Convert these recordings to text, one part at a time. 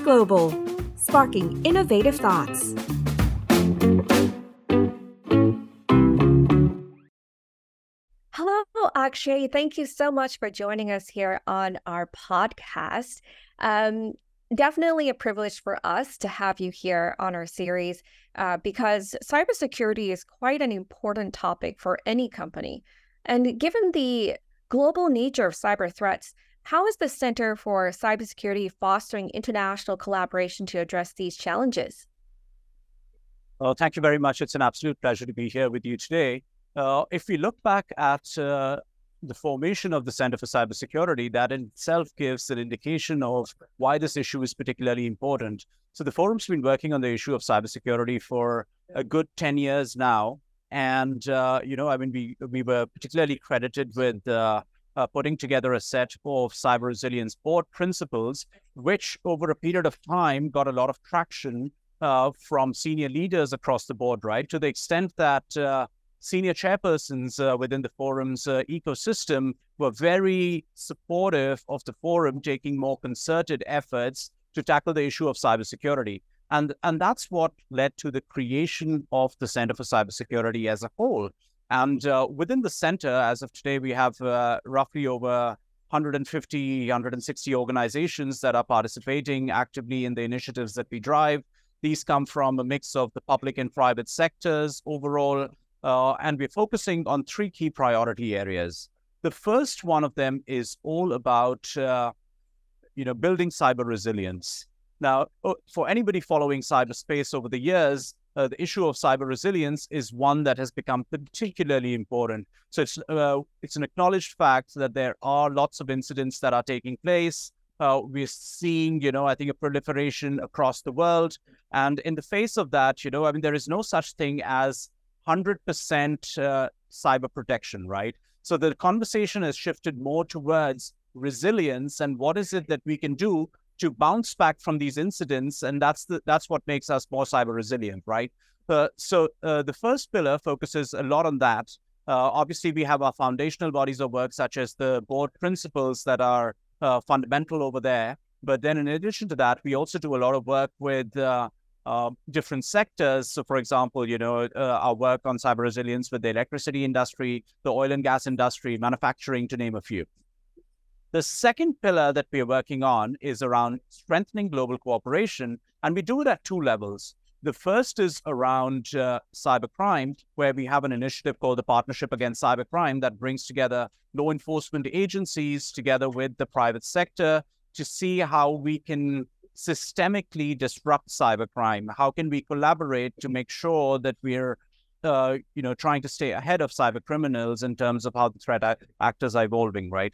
Global, sparking innovative thoughts. Hello, Akshay. Thank you so much for joining us here on our podcast. Um, definitely a privilege for us to have you here on our series uh, because cybersecurity is quite an important topic for any company. And given the global nature of cyber threats, how is the Center for Cybersecurity fostering international collaboration to address these challenges? Well, thank you very much. It's an absolute pleasure to be here with you today. Uh, if we look back at uh, the formation of the Center for Cybersecurity, that in itself gives an indication of why this issue is particularly important. So the forum's been working on the issue of cybersecurity for a good 10 years now. And, uh, you know, I mean, we, we were particularly credited with uh, putting together a set of cyber resilience board principles, which over a period of time got a lot of traction uh, from senior leaders across the board, right? To the extent that uh, senior chairpersons uh, within the forum's uh, ecosystem were very supportive of the forum taking more concerted efforts to tackle the issue of cybersecurity. And, and that's what led to the creation of the Center for Cybersecurity as a whole. And uh, within the center, as of today, we have uh, roughly over 150, 160 organizations that are participating actively in the initiatives that we drive. These come from a mix of the public and private sectors overall, uh, and we're focusing on three key priority areas. The first one of them is all about, uh, you know, building cyber resilience. Now, uh, for anybody following cyberspace over the years, uh, the issue of cyber resilience is one that has become particularly important. So it's uh, it's an acknowledged fact that there are lots of incidents that are taking place. Uh, we're seeing, you know, I think a proliferation across the world, and in the face of that, you know, I mean, there is no such thing as 100% uh, cyber protection, right? So the conversation has shifted more towards resilience and what is it that we can do to bounce back from these incidents, and that's the that's what makes us more cyber resilient, right? Uh, so uh, the first pillar focuses a lot on that. Uh, obviously, we have our foundational bodies of work, such as the board principles that are uh, fundamental over there. But then, in addition to that, we also do a lot of work with uh, uh, different sectors. So, for example, you know, our work on cyber resilience with the electricity industry, the oil and gas industry, manufacturing, to name a few. The second pillar that we're working on is around strengthening global cooperation, and we do it at two levels. The first is around uh, cybercrime, where we have an initiative called the Partnership Against Cybercrime that brings together law enforcement agencies together with the private sector to see how we can systemically disrupt cybercrime? How can we collaborate to make sure that we're uh, you know, trying to stay ahead of cyber criminals in terms of how the threat actors are evolving, right?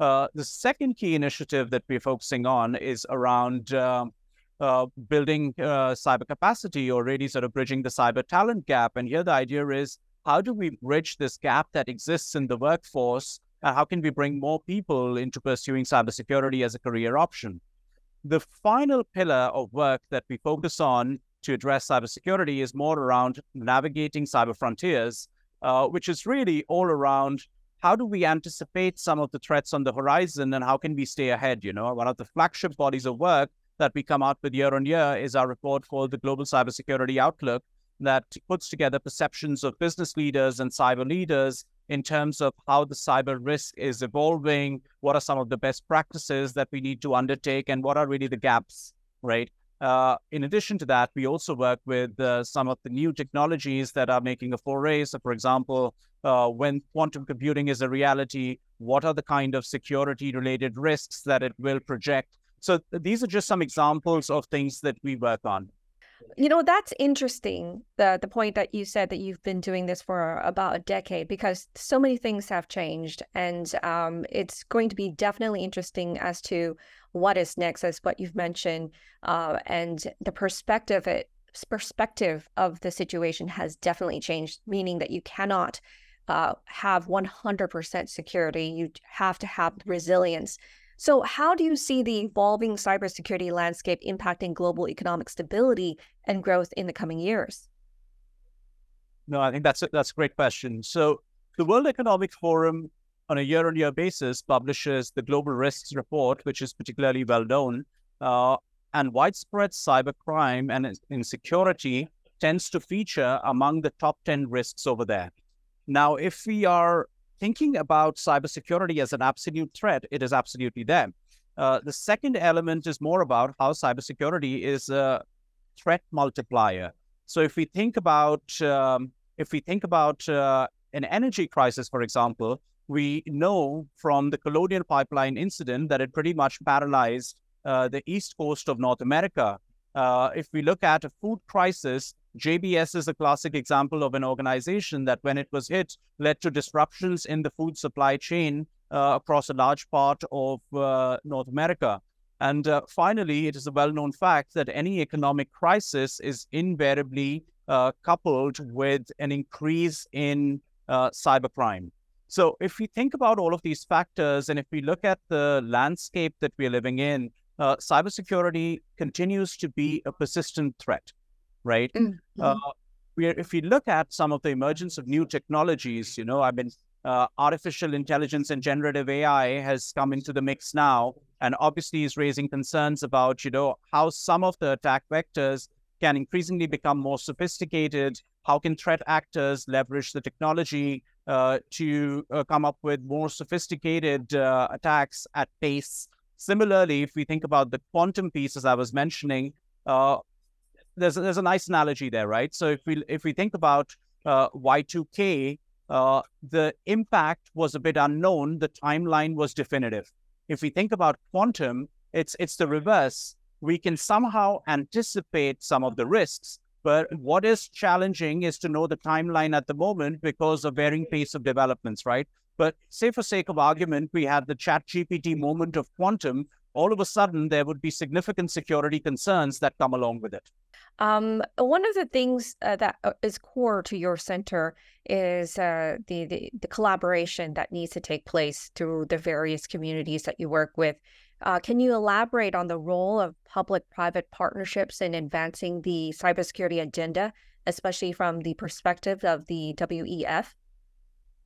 Uh, the second key initiative that we're focusing on is around uh, uh, building uh, cyber capacity or really sort of bridging the cyber talent gap. And here the idea is how do we bridge this gap that exists in the workforce? And how can we bring more people into pursuing cybersecurity as a career option? The final pillar of work that we focus on to address cybersecurity is more around navigating cyber frontiers, uh, which is really all around how do we anticipate some of the threats on the horizon and how can we stay ahead? You know, one of the flagship bodies of work that we come out with year on year is our report called the Global Cybersecurity Outlook that puts together perceptions of business leaders and cyber leaders in terms of how the cyber risk is evolving, what are some of the best practices that we need to undertake, and what are really the gaps, right? Uh, in addition to that, we also work with uh, some of the new technologies that are making a foray. So, for example, uh, when quantum computing is a reality, what are the kind of security related risks that it will project? So, these are just some examples of things that we work on. You know, that's interesting. The the point that you said that you've been doing this for about a decade because so many things have changed and um, it's going to be definitely interesting as to what is next as what you've mentioned uh, and the perspective it perspective of the situation has definitely changed meaning that you cannot uh, have 100% security you have to have resilience so, how do you see the evolving cybersecurity landscape impacting global economic stability and growth in the coming years? No, I think that's a, that's a great question. So, the World Economic Forum, on a year-on-year basis, publishes the Global Risks Report, which is particularly well known. Uh, and widespread cybercrime and insecurity tends to feature among the top 10 risks over there. Now, if we are thinking about cybersecurity as an absolute threat, it is absolutely there. Uh, the second element is more about how cybersecurity is a threat multiplier. So if we think about um, if we think about uh, an energy crisis, for example, we know from the Colonial Pipeline incident that it pretty much paralyzed uh, the east coast of North America. Uh, if we look at a food crisis, JBS is a classic example of an organization that, when it was hit, led to disruptions in the food supply chain uh, across a large part of uh, North America. And uh, finally, it is a well known fact that any economic crisis is invariably uh, coupled with an increase in uh, cybercrime. So, if we think about all of these factors and if we look at the landscape that we're living in, uh, cybersecurity continues to be a persistent threat, right? Mm-hmm. Uh, we if we look at some of the emergence of new technologies, you know, I mean, uh, artificial intelligence and generative AI has come into the mix now, and obviously is raising concerns about, you know, how some of the attack vectors can increasingly become more sophisticated. How can threat actors leverage the technology uh, to uh, come up with more sophisticated uh, attacks at pace? Similarly, if we think about the quantum piece, as I was mentioning, uh, there's a, there's a nice analogy there, right? So if we if we think about uh, Y2K, uh, the impact was a bit unknown. The timeline was definitive. If we think about quantum, it's it's the reverse. We can somehow anticipate some of the risks, but what is challenging is to know the timeline at the moment because of varying pace of developments, right? But say for sake of argument, we had the ChatGPT moment of quantum, all of a sudden there would be significant security concerns that come along with it. Um, one of the things uh, that uh, core to your center is uh, the, the, the collaboration that needs to take place through the various communities that you work with. Uh, can you elaborate on the role of public-private partnerships in advancing the cybersecurity agenda, especially from the perspective of the WEF?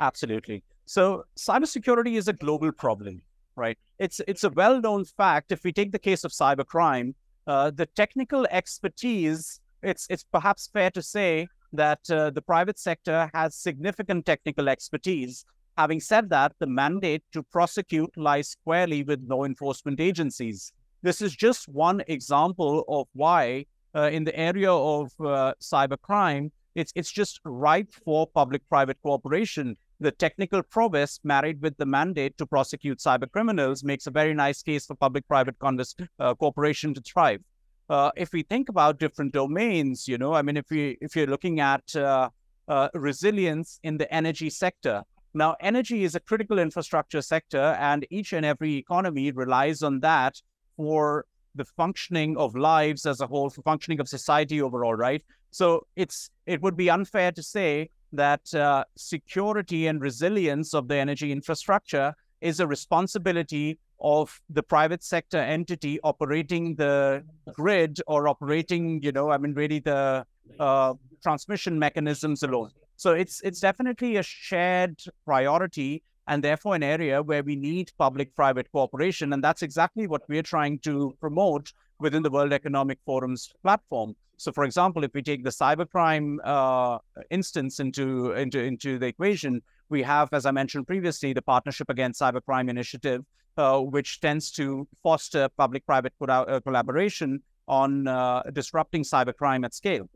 Absolutely. So cybersecurity is a global problem, right? It's it's a well-known fact. If we take the case of cybercrime, uh, the technical expertise, it's it's perhaps fair to say that uh, the private sector has significant technical expertise. Having said that, the mandate to prosecute lies squarely with law enforcement agencies. This is just one example of why, uh, in the area of uh, cybercrime, it's it's just ripe for public-private cooperation the technical prowess married with the mandate to prosecute cyber criminals makes a very nice case for public-private uh, cooperation to thrive. Uh, if we think about different domains, you know, I mean, if we if you're looking at uh, uh resilience in the energy sector, now energy is a critical infrastructure sector, and each and every economy relies on that for the functioning of lives as a whole, for functioning of society overall, right? So it's it would be unfair to say that uh, security and resilience of the energy infrastructure is a responsibility of the private sector entity operating the grid or operating, you know, I mean, really the uh, transmission mechanisms alone. So it's it's definitely a shared priority and therefore an area where we need public-private cooperation, and that's exactly what we're trying to promote within the World Economic Forum's platform. So, for example, if we take the cybercrime uh, instance into, into, into the equation, we have, as I mentioned previously, the Partnership Against Cybercrime Initiative, uh, which tends to foster public private uh, collaboration on uh, disrupting cybercrime at scale.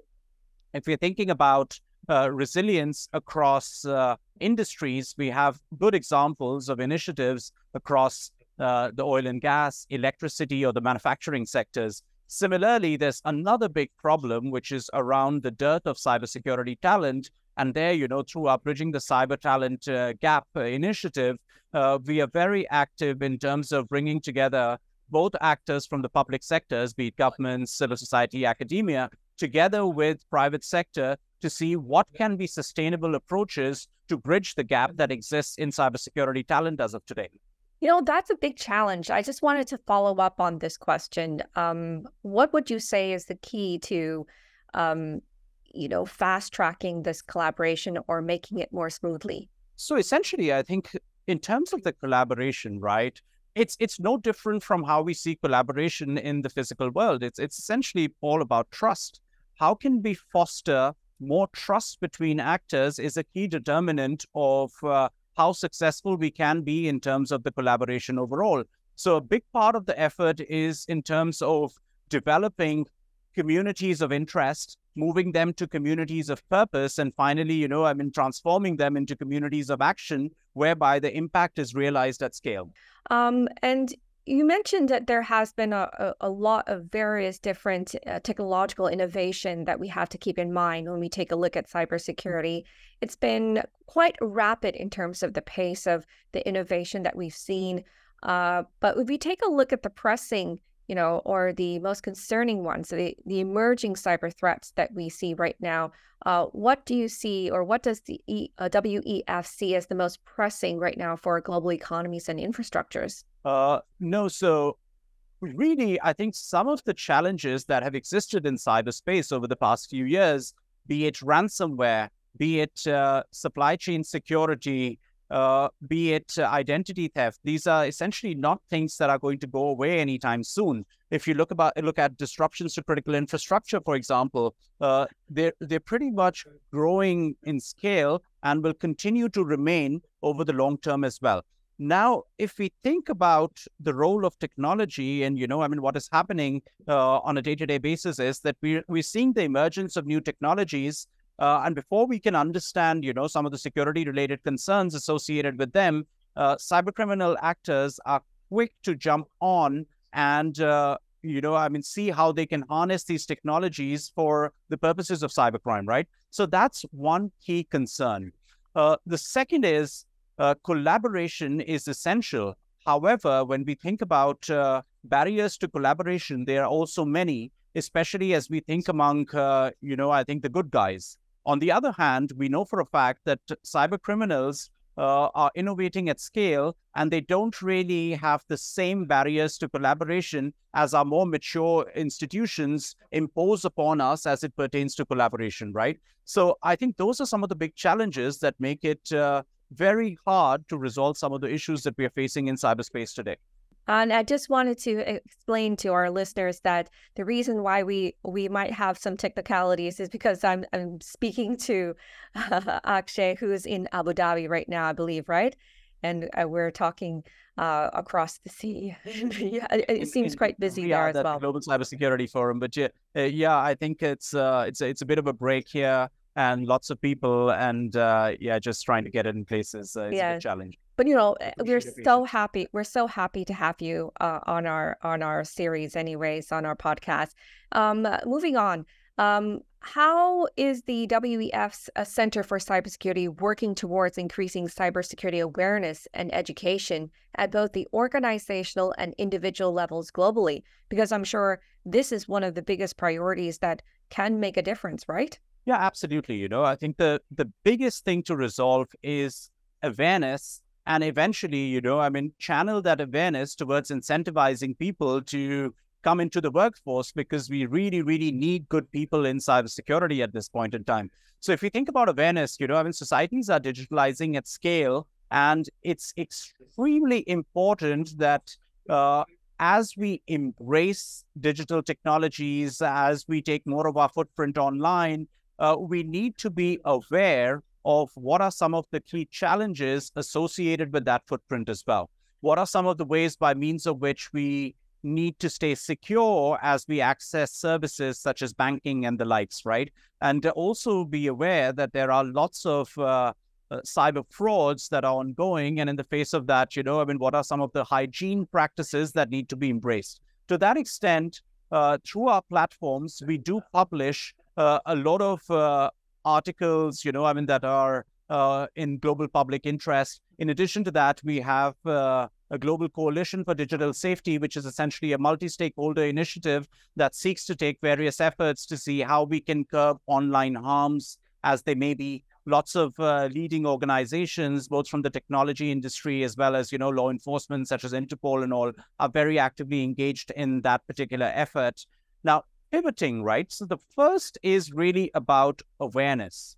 If we're thinking about uh, resilience across uh, industries, we have good examples of initiatives across uh, the oil and gas, electricity, or the manufacturing sectors Similarly, there's another big problem, which is around the dearth of cybersecurity talent. And there, you know, through our Bridging the Cyber Talent uh, Gap uh, initiative, uh, we are very active in terms of bringing together both actors from the public sectors, be it governments, civil society, academia, together with private sector to see what can be sustainable approaches to bridge the gap that exists in cybersecurity talent as of today. You know, that's a big challenge. I just wanted to follow up on this question. Um, what would you say is the key to, um, you know, fast tracking this collaboration or making it more smoothly? So essentially, I think in terms of the collaboration, right, it's it's no different from how we see collaboration in the physical world. It's it's essentially all about trust. How can we foster more trust between actors is a key determinant of uh, how successful we can be in terms of the collaboration overall. So a big part of the effort is in terms of developing communities of interest, moving them to communities of purpose, and finally, you know, I mean, transforming them into communities of action whereby the impact is realized at scale. Um, and you mentioned that there has been a, a, lot of various different uh, technological innovation that we have to keep in mind when we take a look at cybersecurity. It's been quite rapid in terms of the pace of the innovation that we've seen. Uh, but if we take a look at the pressing you know, or the most concerning ones, the, the emerging cyber threats that we see right now, uh, what do you see, or what does the e, uh, WEF see as the most pressing right now for global economies and infrastructures? Uh, no, so really, I think some of the challenges that have existed in cyberspace over the past few years, be it ransomware, be it uh, supply chain security, uh, be it uh, identity theft. These are essentially not things that are going to go away anytime soon. If you look about look at disruptions to critical infrastructure, for example, uh, they're they're pretty much growing in scale and will continue to remain over the long term as well. Now, if we think about the role of technology, and you know, I mean, what is happening uh, on a day-to-day basis is that we we're seeing the emergence of new technologies uh, and before we can understand, you know, some of the security related concerns associated with them, uh, cybercriminal actors are quick to jump on and, uh, you know, I mean, see how they can harness these technologies for the purposes of cybercrime, right? So that's one key concern. Uh, the second is uh, collaboration is essential. However, when we think about uh, barriers to collaboration, there are also many, especially as we think among, you know, I think the good guys. On the other hand, we know for a fact that cyber criminals uh, are innovating at scale and they don't really have the same barriers to collaboration as our more mature institutions impose upon us as it pertains to collaboration, right? So I think those are some of the big challenges that make it uh, very hard to resolve some of the issues that we are facing in cyberspace today. And I just wanted to explain to our listeners that the reason why we we might have some technicalities is because I'm I'm speaking to uh, Akshay, who's in Abu Dhabi right now, I believe, right? And uh, we're talking uh, across the sea. yeah, it, it, seems quite busy there as well. Global Cybersecurity Forum, but yeah, uh, yeah, I think it's uh, it's it's a bit of a break here, and lots of people, and uh, yeah, just trying to get it in places is yeah. a challenge but you know eh, we're so happy we're so happy to have you uh, on our on our series anyways on our podcast um moving on um how is the WEF's uh, Center for Cybersecurity working towards increasing cybersecurity awareness and education at both the organizational and individual levels globally? Because I'm sure this is one of the biggest priorities that can make a difference, right? Yeah, absolutely. You know, I think the the biggest thing to resolve is awareness and eventually, you know, I mean, channel that awareness towards incentivizing people to come into the workforce because we really, really need good people in cybersecurity at this point in time. So if you think about awareness, you know, I mean, societies are digitalizing at scale, and it's extremely important that uh, as we embrace digital technologies, as we take more of our footprint online, uh, we need to be aware of what are some of the key challenges associated with that footprint as well. What are some of the ways by means of which we need to stay secure as we access services such as banking and the likes, right? And also be aware that there are lots of uh, uh, cyber frauds that are ongoing. And in the face of that, you know, I mean, what are some of the hygiene practices that need to be embraced? To that extent, uh, through our platforms, we do publish a lot of uh, articles, you know, I mean, that are uh, in global public interest. In addition to that, we have uh, a global coalition for digital safety, which is essentially a multi stakeholder initiative that seeks to take various efforts to see how we can curb online harms as they may be. Lots of uh, leading organizations, both from the technology industry as well as you know law enforcement, such as Interpol and all, are very actively engaged in that particular effort. Now, pivoting, right? So the first is really about awareness.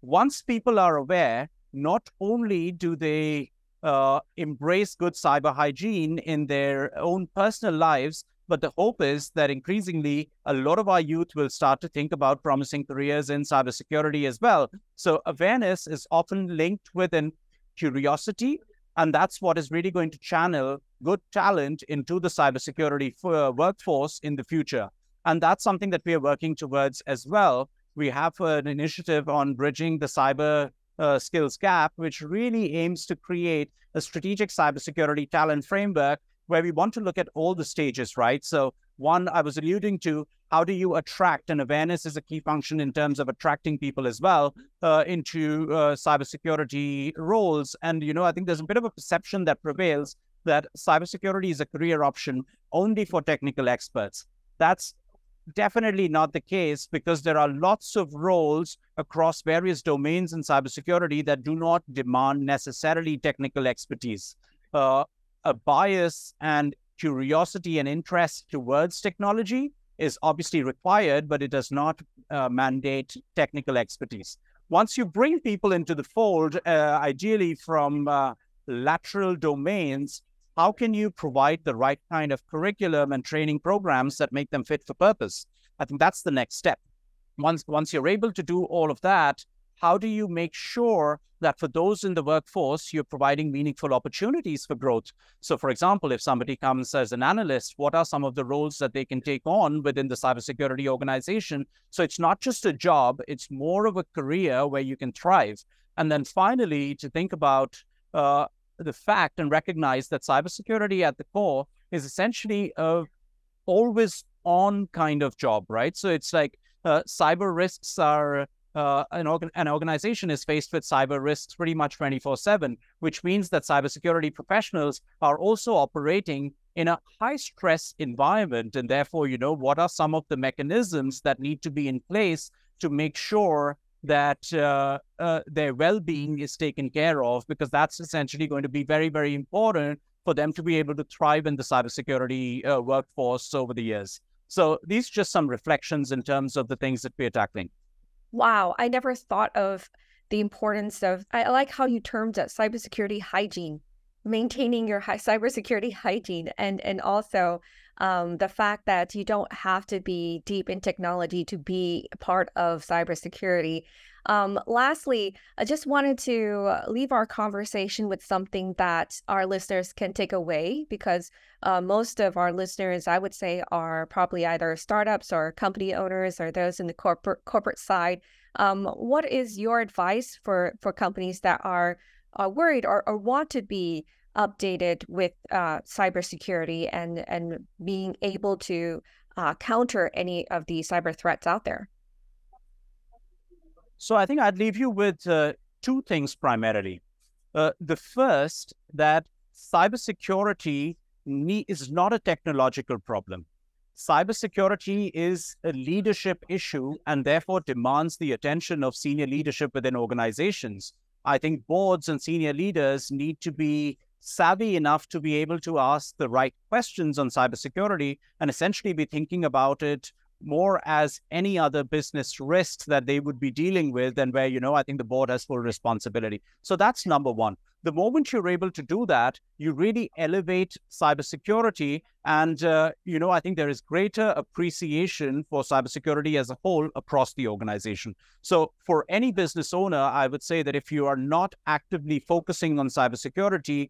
Once people are aware, not only do they uh, embrace good cyber hygiene in their own personal lives. But the hope is that increasingly, a lot of our youth will start to think about promising careers in cybersecurity as well. So, awareness is often linked with an curiosity, and that's what is really going to channel good talent into the cybersecurity uh, workforce in the future. And that's something that we are working towards as well. We have an initiative on bridging the cyber uh, skills gap, which really aims to create a strategic cybersecurity talent framework where we want to look at all the stages, right? So, one I was alluding to, how do you attract? And awareness is a key function in terms of attracting people as well uh, into uh, cybersecurity roles. And, you know, I think there's a bit of a perception that prevails that cybersecurity is a career option only for technical experts. That's definitely not the case because there are lots of roles across various domains in cybersecurity that do not demand necessarily technical expertise. Uh, a bias and curiosity and interest towards technology is obviously required, but it does not uh, mandate technical expertise. Once you bring people into the fold, uh, ideally from uh, lateral domains, how can you provide the right kind of curriculum and training programs that make them fit for purpose? I think that's the next step. Once, once you're able to do all of that, how do you make sure that for those in the workforce, you're providing meaningful opportunities for growth? So, for example, if somebody comes as an analyst, what are some of the roles that they can take on within the cybersecurity organization? So, it's not just a job, it's more of a career where you can thrive. And then finally, to think about uh, the fact and recognize that cybersecurity at the core is essentially a always on kind of job, right? So it's like uh, cyber risks are uh, an, organ- an organization is faced with cyber risks pretty much 24 7, which means that cybersecurity professionals are also operating in a high stress environment. And therefore, you know, what are some of the mechanisms that need to be in place to make sure that uh, uh, their well-being is taken care of because that's essentially going to be very very important for them to be able to thrive in the cybersecurity uh, workforce over the years. So these are just some reflections in terms of the things that we're tackling. Wow i never thought of the importance of i like how you termed it cybersecurity hygiene maintaining your high cybersecurity hygiene and and also um, the fact that you don't have to be deep in technology to be part of cybersecurity. Um, lastly, I just wanted to leave our conversation with something that our listeners can take away because uh, most of our listeners, I would say, are probably either startups or company owners or those in the corporate corporate side. Um, what is your advice for for companies that are, are worried or, or want to be updated with uh, cybersecurity and and being able to uh, counter any of the cyber threats out there? So I think I'd leave you with uh, two things primarily. Uh, the first that cybersecurity is not a technological problem. Cybersecurity is a leadership issue and therefore demands the attention of senior leadership within organizations. I think boards and senior leaders need to be savvy enough to be able to ask the right questions on cybersecurity and essentially be thinking about it more as any other business risk that they would be dealing with and where you know i think the board has full responsibility. So that's number one. The moment you're able to do that you really elevate cybersecurity and uh, you know i think there is greater appreciation for cybersecurity as a whole across the organization. So for any business owner i would say that if you are not actively focusing on cybersecurity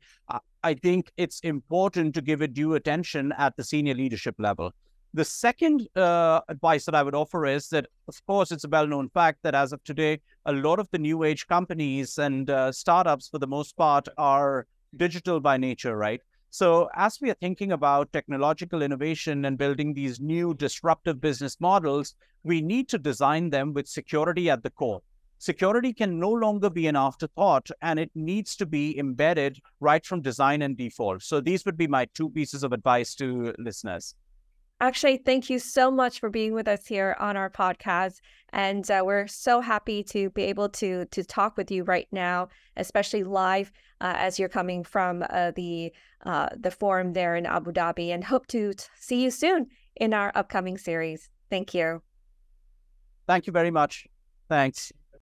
i think it's important to give it due attention at the senior leadership level the second uh, advice that I would offer is that, of course, it's a well known fact that as of today, a lot of the new age companies and uh, startups, for the most part, are digital by nature, right? So, as we are thinking about technological innovation and building these new disruptive business models, we need to design them with security at the core. Security can no longer be an afterthought and it needs to be embedded right from design and default. So, these would be my two pieces of advice to listeners. Akshay, thank you so much for being with us here on our podcast. And uh, we're so happy to be able to to talk with you right now, especially live uh, as you're coming from uh, the uh, the forum there in Abu Dhabi. And hope to t- see you soon in our upcoming series. Thank you. Thank you very much. Thanks.